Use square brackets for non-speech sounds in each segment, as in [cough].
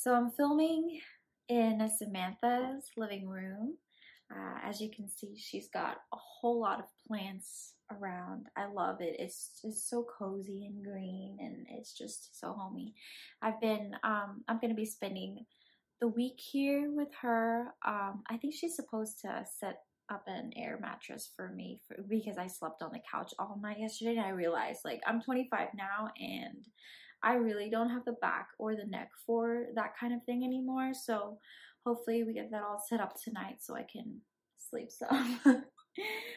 So I'm filming in Samantha's living room. Uh, as you can see, she's got a whole lot of plants around. I love it. It's just so cozy and green and it's just so homey. I've been, um, I'm going to be spending the week here with her. Um, I think she's supposed to set up an air mattress for me for, because I slept on the couch all night yesterday and I realized like I'm 25 now and I really don't have the back or the neck for that kind of thing anymore. So hopefully we get that all set up tonight so I can sleep some. [laughs]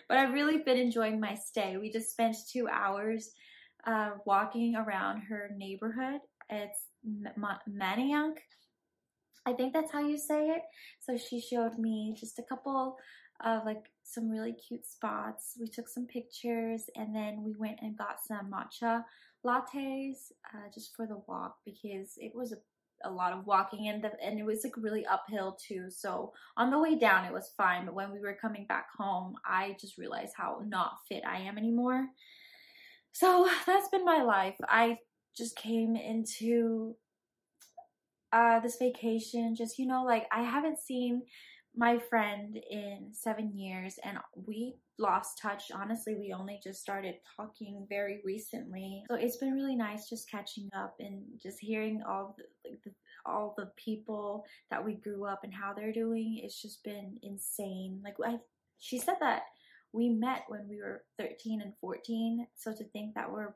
but I've really been enjoying my stay. We just spent two hours uh, walking around her neighborhood. It's Manayunk. I think that's how you say it. So she showed me just a couple of like some really cute spots. We took some pictures and then we went and got some matcha lattes uh, just for the walk because it was a, a lot of walking and the, and it was like really uphill too. So on the way down it was fine, but when we were coming back home, I just realized how not fit I am anymore. So that's been my life. I just came into uh, this vacation, just you know, like I haven't seen my friend in seven years and we lost touch. Honestly we only just started talking very recently. So it's been really nice just catching up and just hearing all the, like the, all the people that we grew up and how they're doing. It's just been insane. Like I, she said that we met when we were 13 and 14 so to think that we're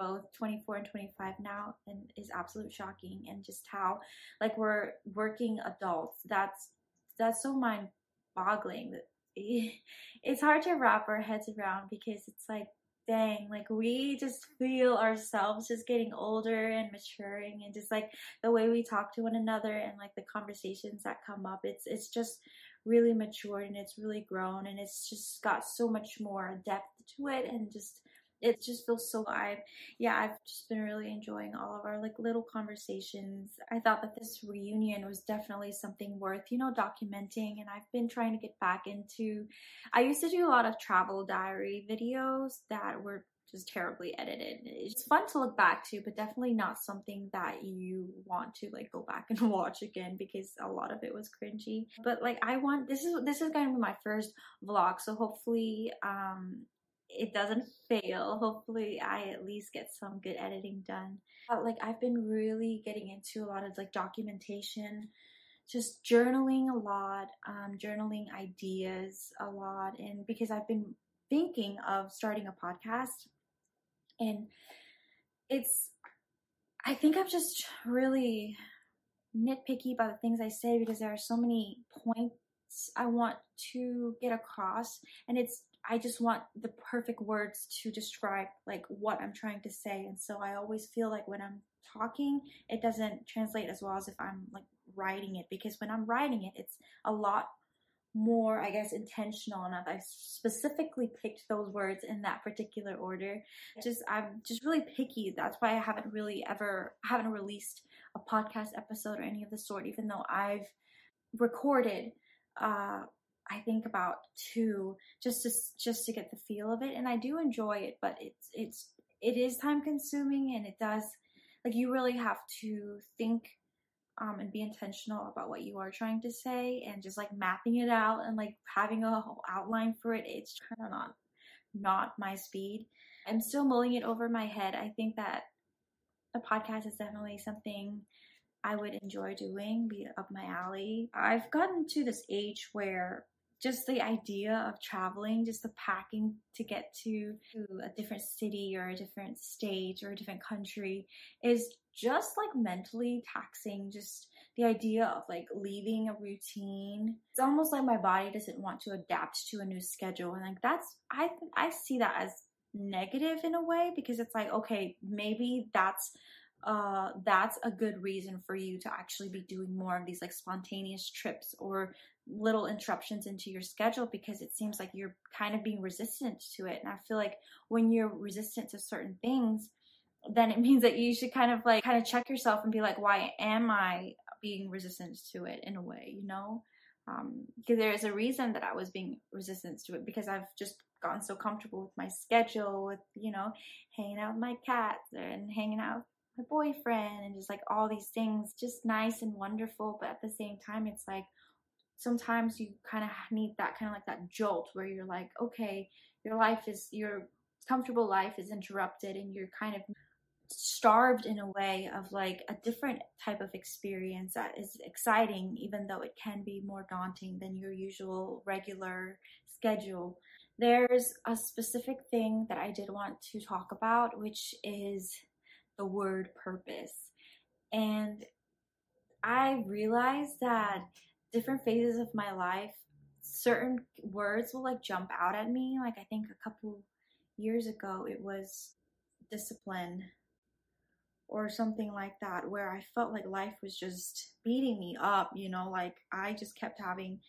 both 24 and 25 now and is absolute shocking. And just how like we're working adults. That's that's so mind boggling that [laughs] it's hard to wrap our heads around because it's like dang like we just feel ourselves just getting older and maturing and just like the way we talk to one another and like the conversations that come up it's it's just really matured and it's really grown and it's just got so much more depth to it and just it just feels so alive. Yeah, I've just been really enjoying all of our like little conversations. I thought that this reunion was definitely something worth, you know, documenting and I've been trying to get back into I used to do a lot of travel diary videos that were just terribly edited. It's fun to look back to, but definitely not something that you want to like go back [laughs] and watch again because a lot of it was cringy. But like I want this is this is going to be my first vlog, so hopefully um it doesn't fail. Hopefully, I at least get some good editing done. But like, I've been really getting into a lot of like documentation, just journaling a lot, um, journaling ideas a lot, and because I've been thinking of starting a podcast, and it's, I think I'm just really nitpicky about the things I say because there are so many points I want to get across, and it's I just want the perfect words to describe like what I'm trying to say. And so I always feel like when I'm talking, it doesn't translate as well as if I'm like writing it because when I'm writing it, it's a lot more, I guess, intentional enough. I specifically picked those words in that particular order. Just I'm just really picky. That's why I haven't really ever haven't released a podcast episode or any of the sort, even though I've recorded uh I think about two just to just to get the feel of it, and I do enjoy it, but it's it's it is time consuming, and it does like you really have to think um, and be intentional about what you are trying to say, and just like mapping it out and like having a whole outline for it. It's kind of not not my speed. I'm still mulling it over my head. I think that a podcast is definitely something I would enjoy doing, be up my alley. I've gotten to this age where just the idea of traveling, just the packing to get to, to a different city or a different state or a different country is just like mentally taxing. Just the idea of like leaving a routine. It's almost like my body doesn't want to adapt to a new schedule. And like that's, I, I see that as negative in a way because it's like, okay, maybe that's uh, that's a good reason for you to actually be doing more of these like spontaneous trips or little interruptions into your schedule because it seems like you're kind of being resistant to it. And I feel like when you're resistant to certain things, then it [laughs] means that you should kind of like kind of check yourself and be like, why am I being resistant to it in a way, you know? Um, because there is a reason that I was being resistant to it because I've just gotten so comfortable with my schedule, with you know, hanging out with my cats and hanging out my boyfriend and just like all these things just nice and wonderful but at the same time it's like sometimes you kind of need that kind of like that jolt where you're like okay your life is your comfortable life is interrupted and you're kind of starved in a way of like a different type of experience that is exciting even though it can be more daunting than your usual regular schedule. There's a specific thing that i did want to talk about which is the word purpose. And i realized that different phases of my life certain words will like jump out at me. Like i think a couple years ago it was discipline or something like that where I felt like life was just beating me up, you know, like I just kept having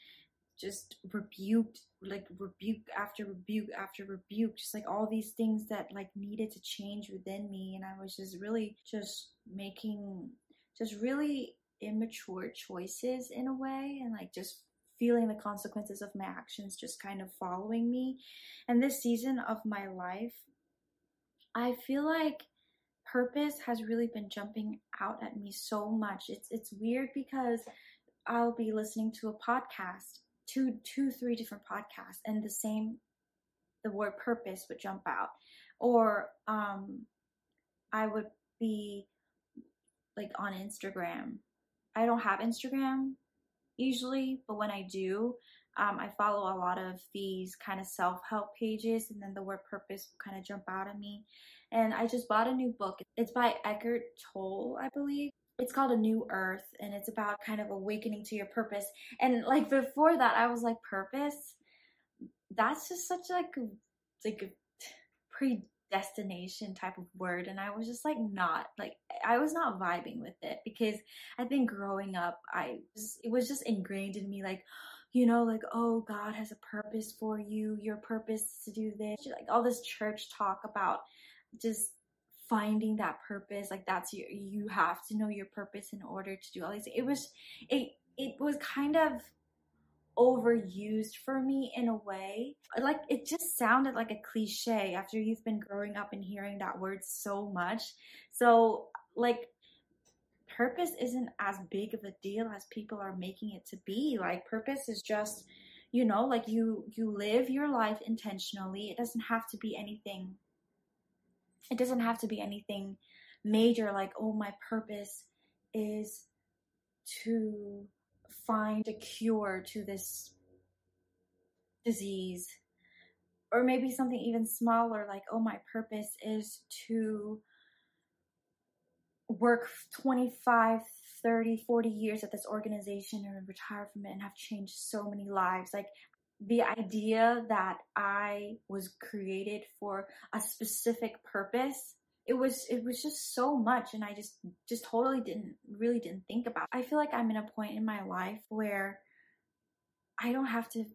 just rebuked like rebuke after rebuke after rebuke just like all these things that like needed to change within me. And I was just really just making just really immature choices in a way and like just feeling the consequences of my actions just kind of following me and this season of my life I feel like purpose has really been jumping out at me so much. It's it's weird because I'll be listening to a podcast, two two three different podcasts, and the same the word purpose would jump out, or um, I would be like on Instagram. I don't have Instagram usually, but when I do, um, I follow a lot of these kind of self help pages, and then the word purpose kind of jump out at me. And I just bought a new book. It's by Eckhart Tolle, I believe. It's called A New Earth, and it's about kind of awakening to your purpose. And like before that, I was like, purpose? That's just such like like a predestination type of word and i was just like not like i was not vibing with it because i think growing up i was, it was just ingrained in me like you know, like, oh, God has a purpose for you. Your purpose is to do this. Like all this church talk about just finding that purpose. Like that's your, you have to know your purpose in order to do all these. It was, it, it was kind of overused for me in a way. Like it just sounded like a cliche after you've been growing up and hearing that word so much. So like purpose isn't as big of a deal as people are making it to be. Like purpose is just, you know, like you you live your life intentionally. It doesn't have to be anything it doesn't have to be anything major like oh my purpose is to find a cure to this disease. Or maybe something even smaller like oh my purpose is to work 25 30 40 years at this organization and retire from it and have changed so many lives. Like the idea that i was created for a specific purpose it was it was just so much and i just just totally didn't really didn't think about it. i feel like i'm in a point in my life where i don't have to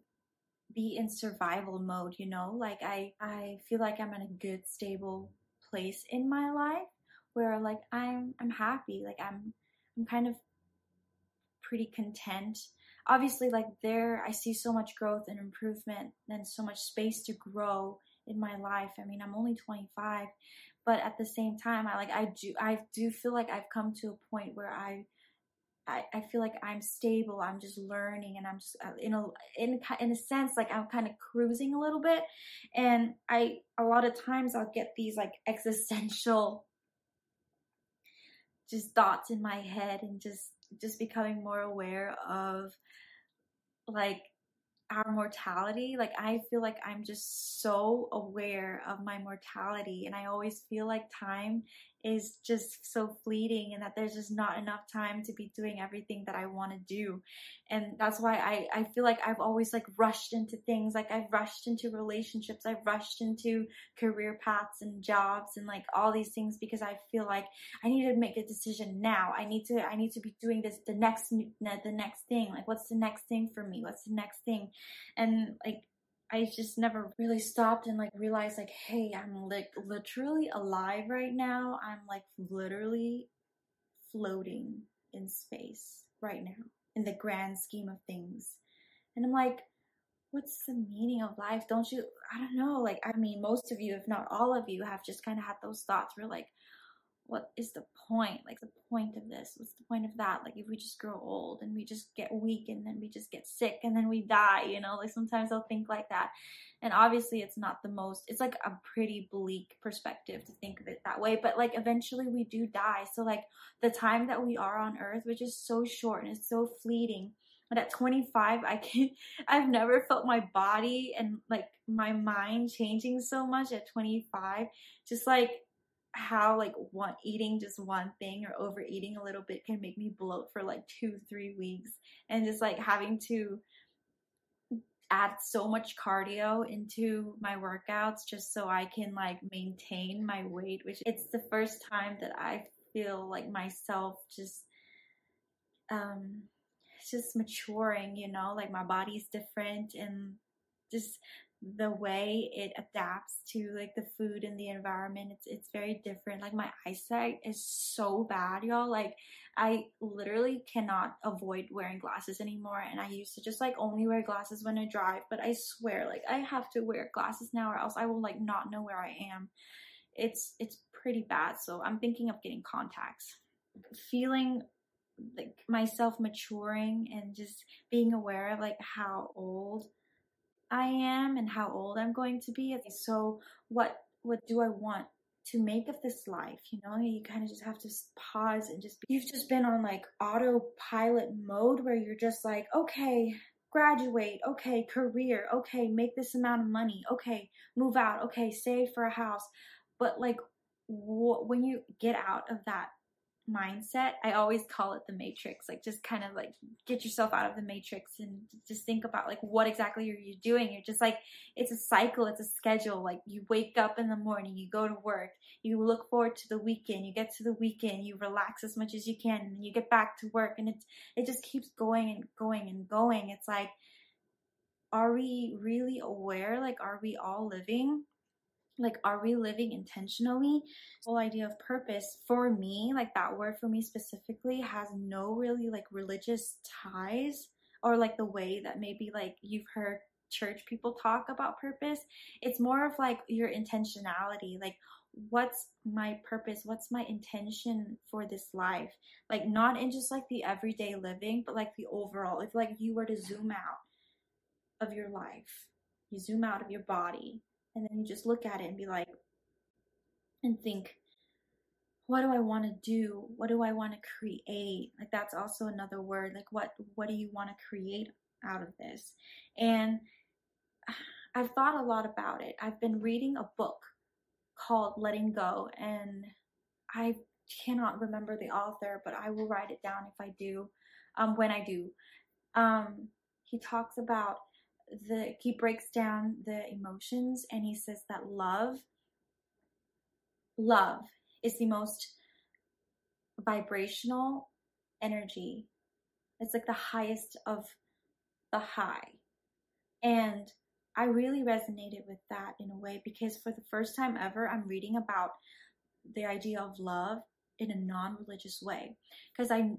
be in survival mode you know like i i feel like i'm in a good stable place in my life where like I'm I'm happy, like I'm I'm kind of pretty content. Obviously like there I see so much growth and improvement and so much space to grow in my life. I mean, I'm only 25, but at the same time I like I do I do feel like I've come to a point where I I, I feel like I'm stable. I'm just learning, and I'm just uh, in a in in a sense like I'm kind of cruising a little bit. And I a lot of times I'll get these like [laughs] existential just thoughts in my head and just just becoming more aware of like our mortality like i feel like i'm just so aware of my mortality and i always feel like time is just so fleeting and that there's just not enough time to be doing everything that I want to do. And that's why I, I feel like I've always like rushed into things. Like I've rushed into relationships. I've rushed into career paths and jobs and like all these things because I feel like I need to make a decision now. I need to, I need to be doing this, the next, the next thing. Like what's the next thing for me? What's the next thing? And like, I just never really stopped and like realized like, hey, I'm like literally alive right now. I'm like literally floating in space right now in the grand scheme of things. And I'm like, what's the meaning of life? Don't you, I don't know. Like, I mean, most of you, if not all of you, have just kind of had those thoughts where like, what is the point? Like the point of this? What's the point of that? Like if we just grow old and we just get weak and then we just get sick and then we die, you know? Like sometimes I'll think like that. And obviously it's not the most it's like a pretty bleak perspective to think of it that way, but like eventually we do die. So like the time that we are on earth, which is so short and it's so fleeting. But at 25, I can [laughs] I've never felt my body and like my mind changing so much at 25. Just like how like one eating just one thing or overeating a little bit can make me bloat for like two three weeks. And just like having to add so much cardio into my workouts just so I can like maintain my weight which it's the first time that I feel like myself just um just maturing you know? Like my body's different and just the way it adapts to like the food and the environment it's it's very different. Like my eyesight is so bad y'all. Like i literally cannot avoid wearing glasses anymore and i used to just like only wear glasses when i drive but i swear like i have to wear glasses now or else i will like not know where i am. It's it's pretty bad so i'm thinking of getting contacts. Feeling like myself maturing and just being aware of like how old I am and how old I'm going to be. So what what do I want to make of this life? You know, you kind of just have to pause and just be, you've just been on like autopilot mode where you're just like, okay, graduate, okay, career, okay, make this amount of money, okay, move out, okay, save for a house. But like wh- when you get out of that mindset. I always call it the matrix. Like just kind of like get yourself out of the matrix and just think about like what exactly are you doing? You're just like it's a cycle, it's a schedule. Like you wake up in the morning, you go to work, you look forward to the weekend, you get to the weekend, you relax as much as you can, and you get back to work and it it just keeps going and going and going. It's like are we really aware? Like are we all living like are we living intentionally? Whole idea of purpose for me like that word for me specifically has no really like religious ties or like the way that maybe like you've heard church people talk about purpose. It's more of like your intentionality like what's my purpose? What's my intention for this life? Like not in just like the everyday living but like the overall if like you were to zoom out of your life you zoom out of your body and then you just look at it and be like and think what do i want to do? What do i want to create? Like that's also another word like what what do you want to create out of this? And [sighs] i've thought a lot about it. I've been reading a book called letting go and i cannot remember the author but i will write it down if i do um, when i do. Um, he talks about the he breaks down the emotions and he says that love love is the most vibrational energy. It's like the highest of the high. And i really resonated with that in a way because for the first time ever i'm reading about the idea of love in a non-religious way. Because i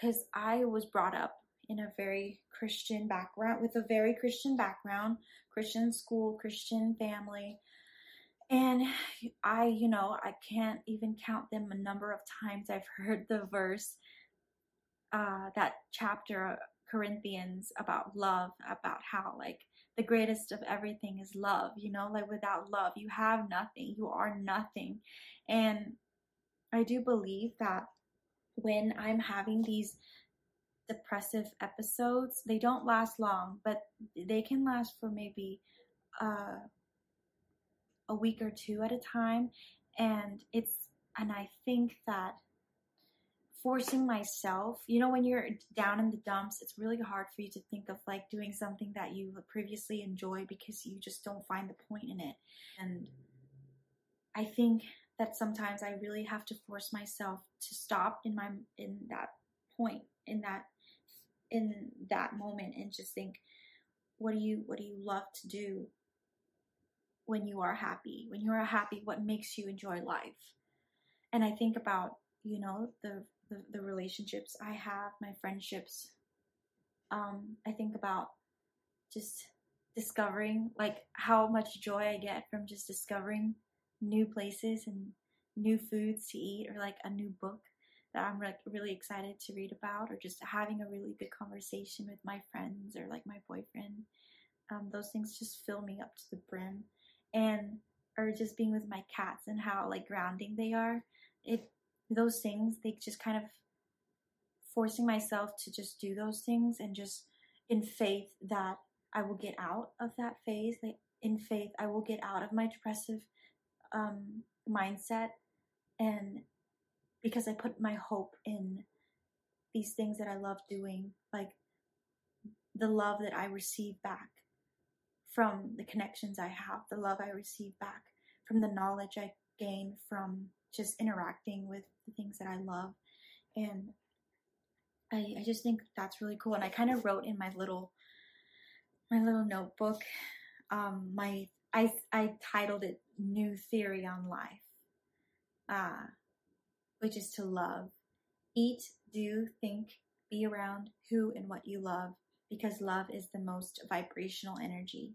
because i was brought up in a very Christian background, with a very Christian background, Christian school, Christian family. And I, you know, I can't even count them a number of times I've heard the verse, uh, that chapter, Corinthians, about love, about how, like, the greatest of everything is love, you know, like, without love, you have nothing, you are nothing. And I do believe that when I'm having these depressive episodes. They don't last long, but they can last for maybe uh, a week or two at a time. And it's, and I think that forcing myself, you know, when you're down in the dumps, it's really hard for you to think of like doing something that you previously enjoy because you just don't find the point in it. And I think that sometimes I really have to force myself to stop in my in that point in that in that moment and just think what do you what do you love to do when you are happy? When you are happy what makes you enjoy life? And i think about you know the the, the relationships i have my friendships. Um i think about just discovering like how much joy i get from just discovering new places and new foods to eat or like a new book that I'm like really excited to read about or just having a really good conversation with my friends or like my boyfriend. Um, those things just fill me up to the brim. And or just being with my cats and how like grounding they are. It those things they just kind of forcing myself to just do those things and just in faith that I will get out of that phase. Like in faith, I will get out of my depressive um, mindset and because I put my hope in these things that I love doing, like the love that I receive back from the connections I have, the love I receive back from the knowledge I gain from just interacting with the things that I love. And I, I just think that's really cool. And I kind of wrote in my little my little notebook, um, my I I titled it New Theory on Life. Uh, which is to love. Eat, do, think, be around who and what you love, because love is the most vibrational energy.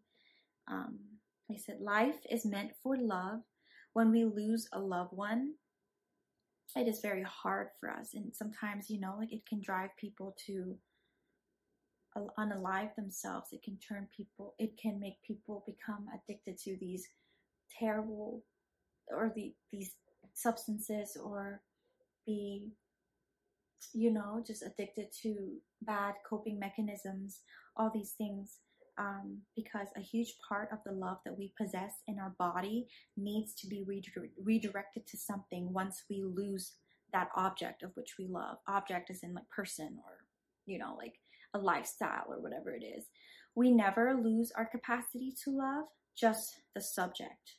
Um, I said, life is meant for love. When we lose a loved one, it is very hard for us. And sometimes, you know, like it can drive people to unalive themselves. It can turn people, it can make people become addicted to these terrible or the, these substances or be you know just addicted to bad coping mechanisms all these things um, because a huge part of the love that we possess in our body needs to be redirected to something once we lose that object of which we love. Object is in like person or you know like a lifestyle or whatever it is. We never lose our capacity to love just the subject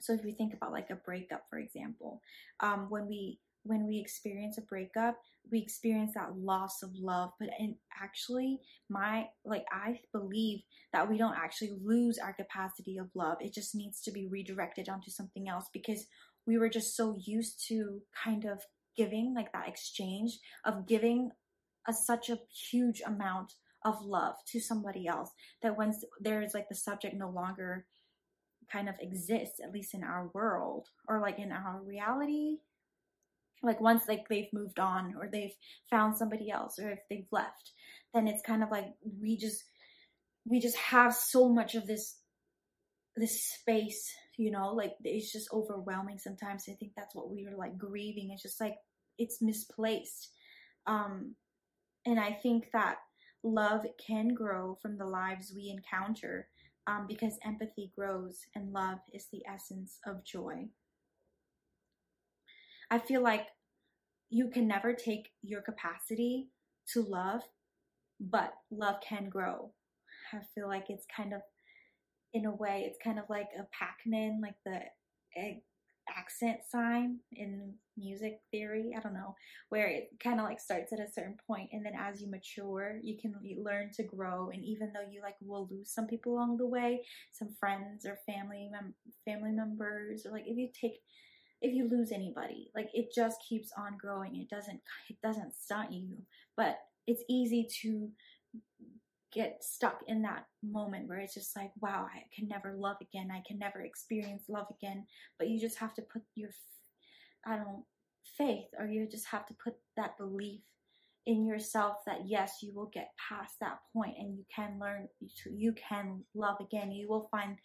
so if we think about like a breakup for example um, when we when we experience a breakup we experience that loss of love but actually my like i believe that we don't actually lose our capacity of love. It just needs to be redirected onto something else because we were just so used to kind of giving like that exchange of giving a, such a huge amount of love to somebody else that once there is like the subject no longer kind of exists at least in our world or like in our reality. Like once like they've moved on or they've found somebody else or if they've left then it's kind of like we just we just have so much of this this space you know? Like it's just overwhelming sometimes. I think that's what we are like grieving. It's just like it's misplaced. Um and i think that love can grow from the lives we encounter um, because empathy grows and love is the essence of joy. I feel like you can never take your capacity to love, but love can grow. I feel like it's kind of, in a way, it's kind of like a Pac-Man, like the egg accent sign in music theory i don't know where it kind of like starts at a certain point and then as you mature you can learn to grow and even though you like will lose some people along the way some friends or family mem- family members or like if you take if you lose anybody like it just keeps on growing. It doesn't it doesn't stunt you but it's easy to get stuck in that moment where it's just like, wow, I can never love again. I can never experience love again. But you just have to put your, I don't, faith, or you just have to put that belief in yourself that yes, you will get past that point and you can learn, you can love again. You will find,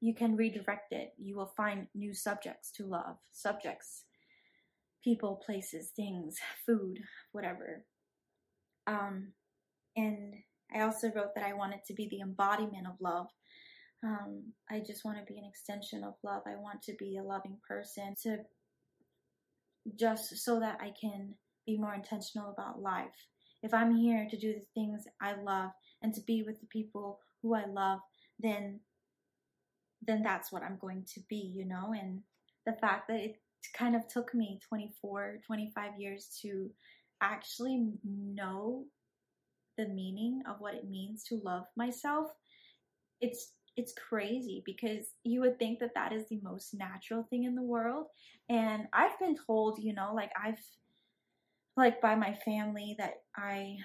you can redirect it. You will find new subjects to love, subjects, people, places, things, food, whatever. Um, and I also wrote that I wanted to be the embodiment of love. Um, I just want to be an extension of love. I want to be a loving person to just so that I can be more intentional about life. If I'm here to do the things I love and to be with the people who I love, then then that's what I'm going to be, you know? And the fact that it kind of took me 24, 25 years to actually know the meaning of what it means to love myself, it's it's crazy because you would think that that is the most natural thing in the world. And i've been told you know like i've like by my family that i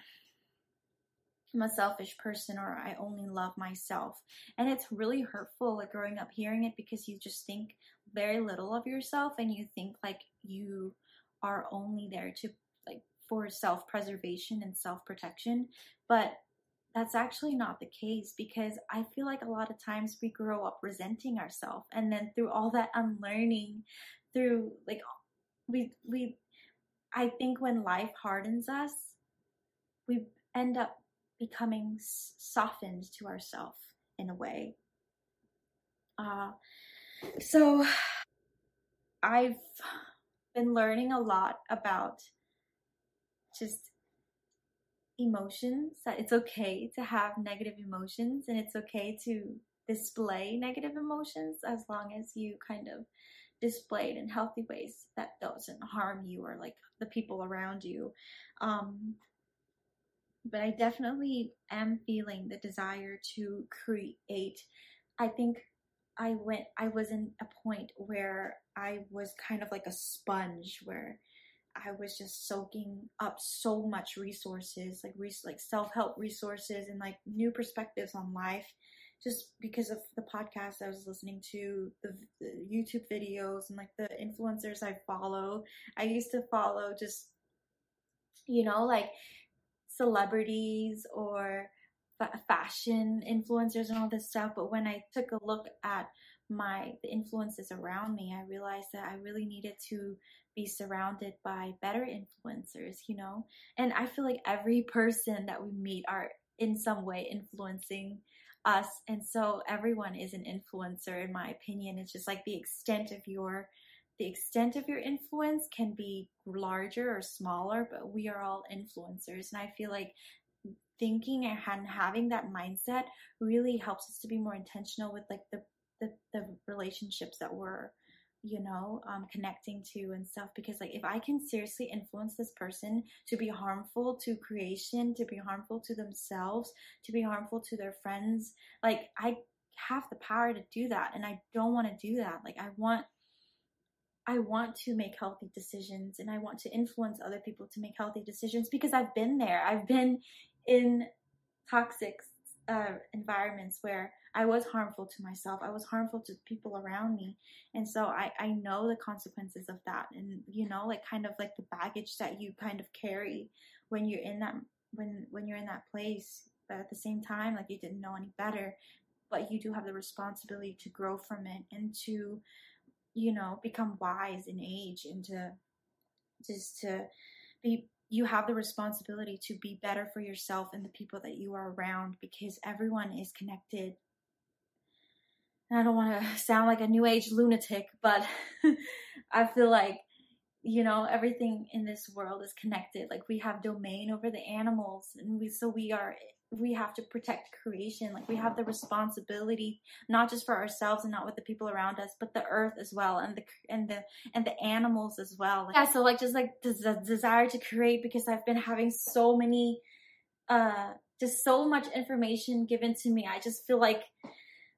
am a selfish person or i only love myself. And it's really hurtful like growing up hearing it because you just think very little of yourself and you think like you are only there to for self-preservation and self-protection but that's actually not the case because I feel like a lot of times we grow up resenting ourselves and then through all that unlearning through like we we I think when life hardens us we end up becoming softened to ourselves in a way. Uh so I've been learning a lot about just emotions that it's okay to have negative emotions and it's okay to display negative emotions as long as you kind of display it in healthy ways that doesn't harm you or like the people around you. Um but i definitely am feeling the desire to create. I think i went i was in a point where i was kind of like a sponge where I was just soaking up so much resources, like res- like self help resources and like new perspectives on life, just because of the podcast I was listening to, the, the YouTube videos, and like the influencers I follow. I used to follow just, you know, like celebrities or fa- fashion influencers and all this stuff. But when I took a look at my the influences around me, I realized that I really needed to be surrounded by better influencers, you know? And I feel like every person that we meet are in some way influencing us. And so everyone is an influencer, in my opinion. It's just like the extent of your the extent of your influence can be larger or smaller, but we are all influencers. And I feel like thinking and having that mindset really helps us to be more intentional with like the the, the relationships that we're you know um, connecting to and stuff because like if i can seriously influence this person to be harmful to creation to be harmful to themselves to be harmful to their friends like i have the power to do that and i don't want to do that like i want i want to make healthy decisions and i want to influence other people to make healthy decisions because i've been there i've been in toxic uh, environments where I was harmful to myself. I was harmful to people around me. And so I, I know the consequences of that. And, you know, like kind of like the baggage that you kind of carry when you're in that, when, when you're in that place. But at the same time, like you didn't know any better, but you do have the responsibility to grow from it and to, you know, become wise in age and to just to be you have the responsibility to be better for yourself and the people that you are around because everyone is connected. And I don't want to [laughs] sound like a new age lunatic, but [laughs] I feel like, you know, everything in this world is connected. Like we have domain over the animals and we, so we are we have to protect creation. Like we have the responsibility not just for ourselves and not with the people around us but the earth as well and the and the and the animals as well. Yeah so like just like the desire to create because i've been having so many uh just so much information given to me. I just feel like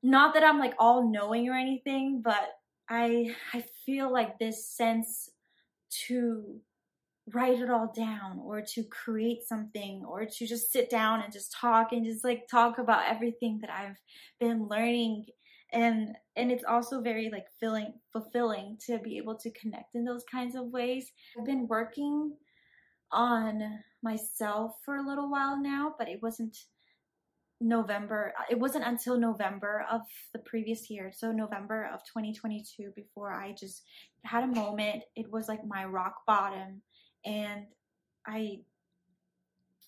not that i'm like all knowing or anything but i i feel like this sense to write it all down or to create something or to just sit down and just talk and just like talk about everything that I've been learning and and it's also very like filling fulfilling to be able to connect in those kinds of ways. I've been working on myself for a little while now, but it wasn't November. It wasn't until November of the previous year, so November of 2022, before I just had a moment. It was like my rock bottom and I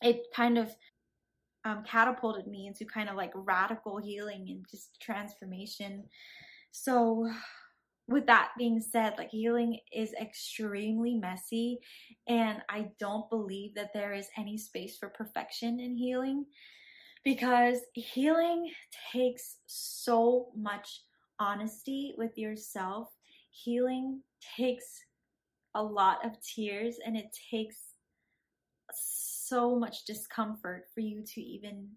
it kind of um, catapulted me into kind of like radical healing and just transformation. So, with that being said, like healing is extremely messy, and I don't believe that there is any space for perfection in healing because healing takes so much honesty with yourself. Healing takes a lot of tears and it takes so much discomfort for you to even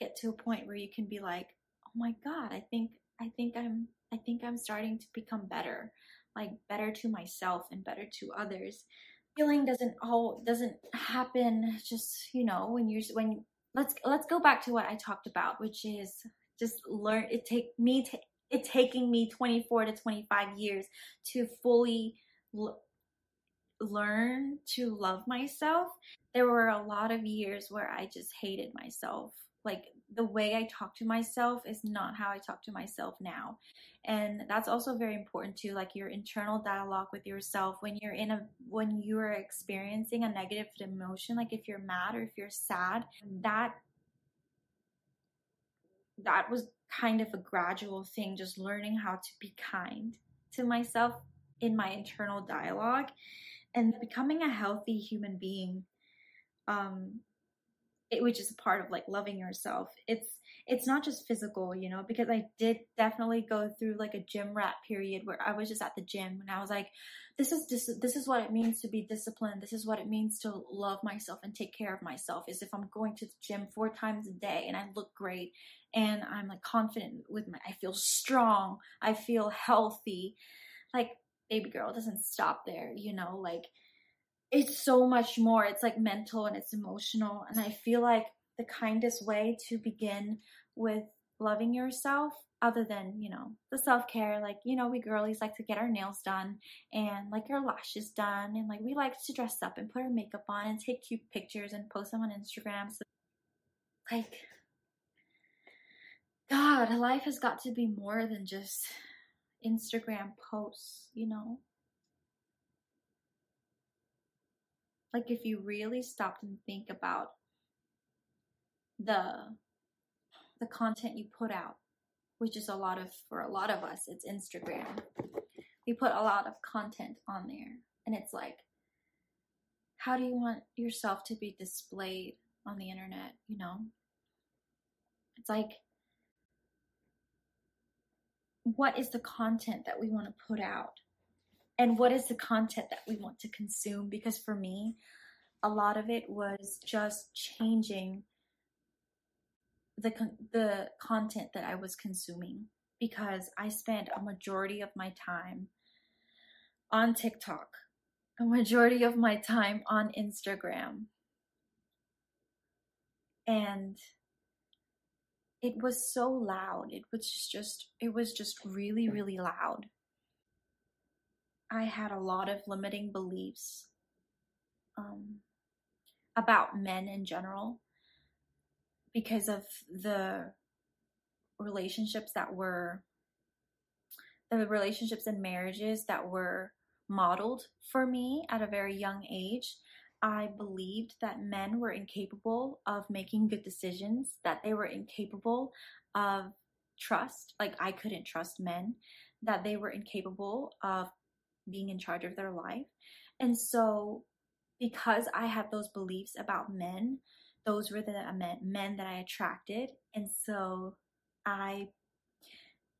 get to a point where you can be like oh my god i think i think i'm i think i'm starting to become better like better to myself and better to others healing doesn't all doesn't happen just you know when you're when let's let's go back to what i talked about which is just learn it take me to it taking me 24 to 25 years to fully l- learn to love myself. There were a lot of years where I just hated myself. Like the way I talk to myself is not how I talk to myself now. And that's also very important too, like your internal dialogue with yourself when you're in a when you're experiencing a negative emotion, like if you're mad or if you're sad, that that was kind of a gradual thing, just learning how to be kind to myself in my internal dialogue and becoming a healthy human being um it, which is a part of like loving yourself. It's it's not just physical you know because i did definitely go through like a gym rat period where i was just at the gym and i was like this is this, this is what it means to be disciplined. This is what it means to love myself and take care of myself is if i'm going to the gym four times a day and i look great and i'm like confident with my i feel strong i feel healthy like baby girl doesn't stop there you know like it's so much more. It's like mental and it's emotional and i feel like the kindest way to begin with loving yourself other than you know the self-care like you know we girlies like to get our nails done and like our lashes done and like we like to dress up and put our makeup on and take cute pictures and post them on instagram so like god life has got to be more than just instagram posts you know like if you really stopped and think about the the content you put out which is a lot of for a lot of us it's instagram. We put a lot of content on there and it's like how do you want yourself to be displayed on the internet you know? It's like what is the content that we want to put out and what is the content that we want to consume because for me a lot of it was just changing the the content that I was consuming because I spent a majority of my time on TikTok, a majority of my time on Instagram. And it was so loud. It was just it was just really really loud. I had a lot of limiting beliefs um, about men in general because of the relationships that were the relationships and marriages that were modeled for me at a very young age. I believed that men were incapable of making good decisions, that they were incapable of trust, like I couldn't trust men, that they were incapable of being in charge of their life. And so, because I had those beliefs about men, those were the men, men that I attracted. And so, I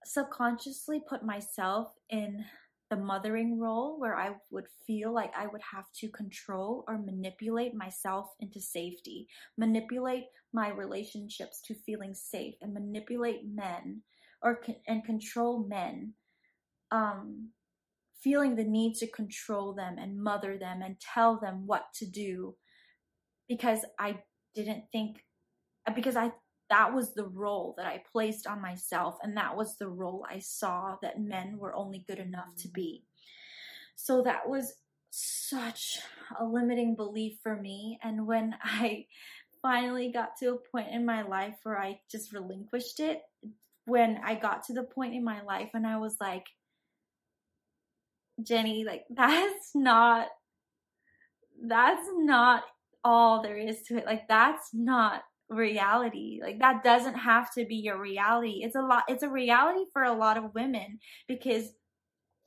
subconsciously put myself in the mothering role where I would feel like I would have to control or manipulate myself into safety, manipulate my relationships to feeling safe, and manipulate men or and control men um, feeling the need to control them and mother them and tell them what to do because I didn't think because I that was the role that I placed on myself and that was the role I saw that men were only good enough to be. So that was such a limiting belief for me and when [laughs] I finally got to a point in my life where I just relinquished it when I got to the point in my life and I was like Jenny, like that's not that's not all there is to it. Like that's not reality. Like that doesn't have to be your reality. It's a lot it's a reality for a lot of women because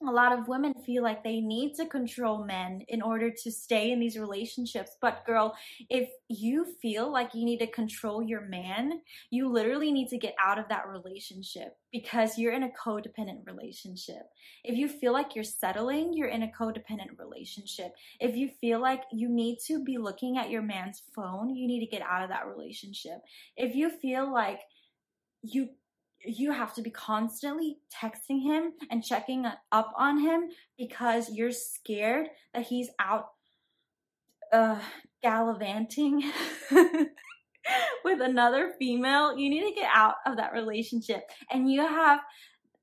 a lot of women feel like they need to control men in order to stay in these relationships. But, girl, if you feel like you need to control your man, you literally need to get out of that relationship because you're in a codependent relationship. If you feel like you're settling, you're in a codependent relationship. If you feel like you need to be looking at your man's phone, you need to get out of that relationship. If you feel like you you have to be constantly texting him and checking up on him because you're scared that he's out uh gallivanting [laughs] with another female you need to get out of that relationship and you have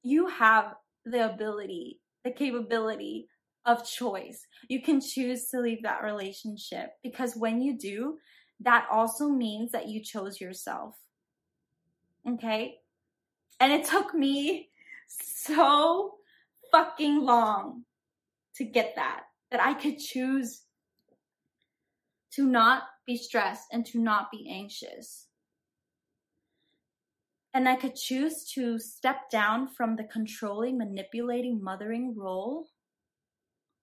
you have the ability, the capability of choice. You can choose to leave that relationship because when you do, that also means that you chose yourself. Okay? And it took me so fucking long to get that, that I could choose to not be stressed and to not be anxious. And I could choose to step down from the controlling, manipulating, mothering role.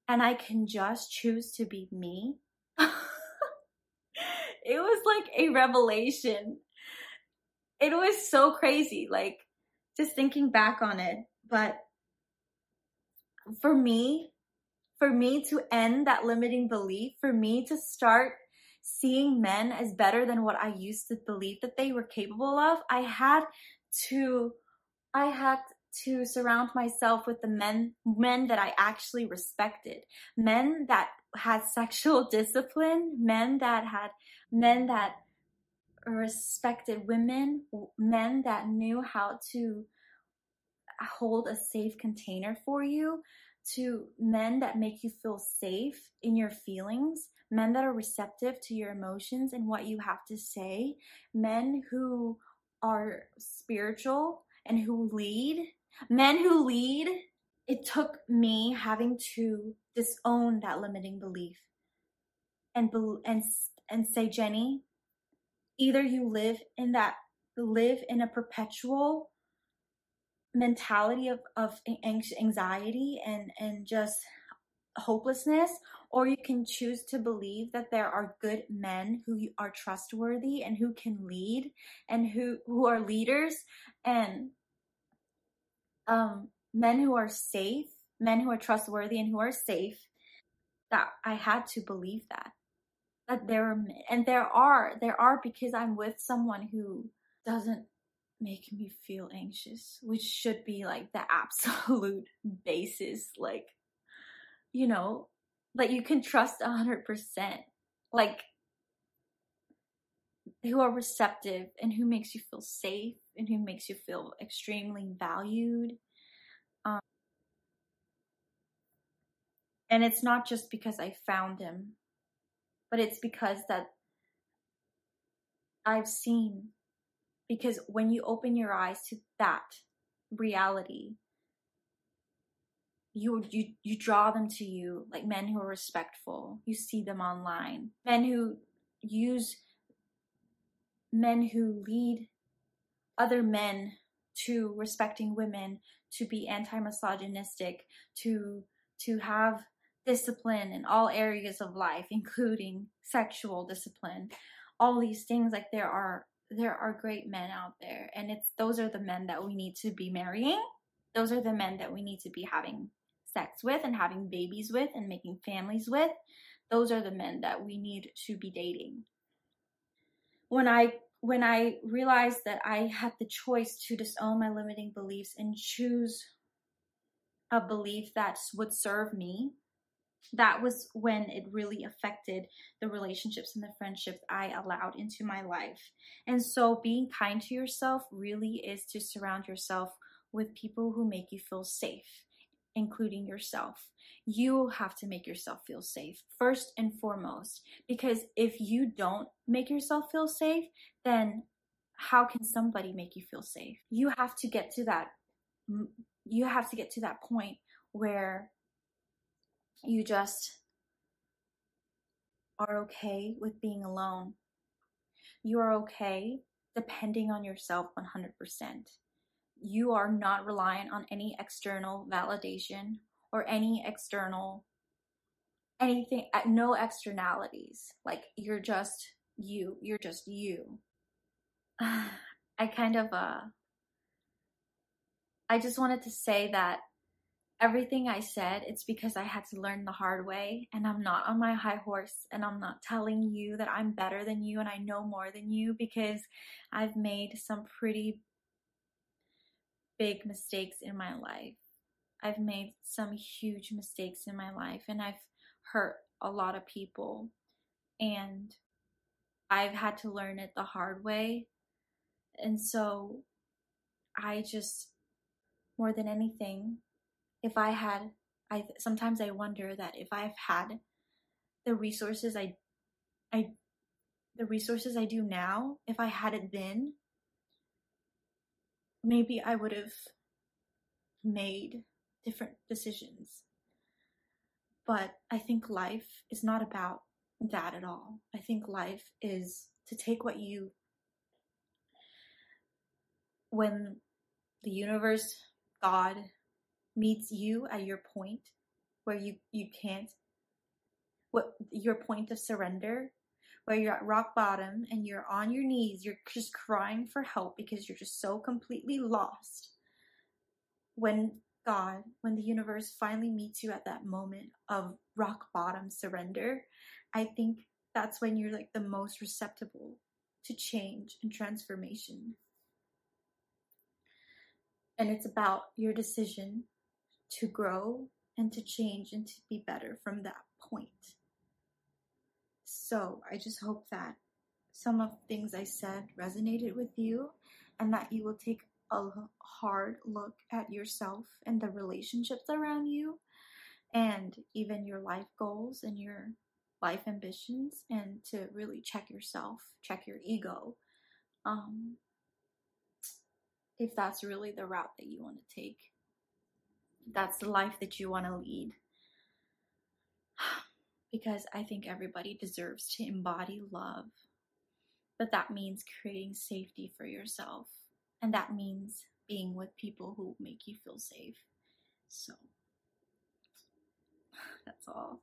And I can just choose to be me. [laughs] it was like a revelation. It was so crazy, like just thinking back on it. But for me, for me to end that limiting belief, for me to start seeing men as better than what I used to believe that they were capable of, I had to I had to surround myself with the men men that I actually respected. Men that had sexual [laughs] discipline, men that had men that respected women, men that knew how to hold a safe container for you, to men that make you feel safe in your feelings, men that are receptive to your emotions and what you have to say, men who are spiritual and who lead, men who lead. It took me having to disown that limiting belief and and and say, Jenny, either you live in that live in a perpetual mentality of, of anxiety and, and just hopelessness, or you can choose to believe that there are good men who are trustworthy and who can lead and who, who are leaders and um, men who are safe, men who are trustworthy and who are safe. That I had to believe that that there are and there are there are because I'm with someone who doesn't make me feel anxious, which should be like the [laughs] absolute basis. Like, you know, that you can trust a hundred percent. Like, who are receptive and who makes you feel safe and who makes you feel extremely valued. Um, and it's not just because I found him, but it's because that I've seen. Because when you open your eyes to that reality you you you draw them to you like men who are respectful. You see them online. Men who use men who lead other men to respecting women to be anti-misogynistic to to have discipline in all areas of life including sexual discipline. All these things like there are there are great men out there and it's those are the men that we need to be marrying. Those are the men that we need to be having sex with and having babies with and making families with. Those are the men that we need to be dating. When i when i realized that i had the choice to disown my limiting beliefs and choose a belief that would serve me that was when it really affected the relationships and the friendships I allowed into my life. And so being kind to yourself really is to surround yourself with people who make you feel safe, including yourself. You have to make yourself feel safe first and foremost, because if you don't make yourself feel safe, then how can somebody make you feel safe? You have to get to that you have to get to that point where you just are okay with being alone. You are okay depending on yourself 100%. You are not reliant on any external validation or any external anything uh, no externalities. Like you're just you. You're just you. [sighs] I kind of uh I just wanted to say that everything I said, it's because I had to learn the hard way and I'm not on my high horse and I'm not telling you that I'm better than you and I know more than you because I've made some pretty big mistakes in my life. I've made some huge mistakes in my life and I've hurt a lot of people and I've had to learn it the hard way. And so I just more than anything, if I had, I sometimes I wonder that if I've had the resources I, I, the resources I do now, if I had it then, maybe I would have made different decisions. But I think life is not about that at all. I think life is to take what you, when the universe, God, meets you at your point where you, you can't, what your point of surrender, where you're at rock bottom and you're on your knees, you're just crying for help because you're just so completely lost. When God, when the universe finally meets you at that moment of rock bottom surrender, I think that's when you're like the most receptible to change and transformation. And it's about your decision to grow and to change and to be better from that point. So I just hope that some of the things I said resonated with you and that you will take a hard look at yourself and the relationships around you and even your life goals and your life ambitions and to really check yourself, check your ego. Um, if that's really the route that you want to take, that's the life that you want to lead. [sighs] Because I think everybody deserves to embody love. But that means creating safety for yourself. And that means being with people who make you feel safe. So, [sighs] that's all.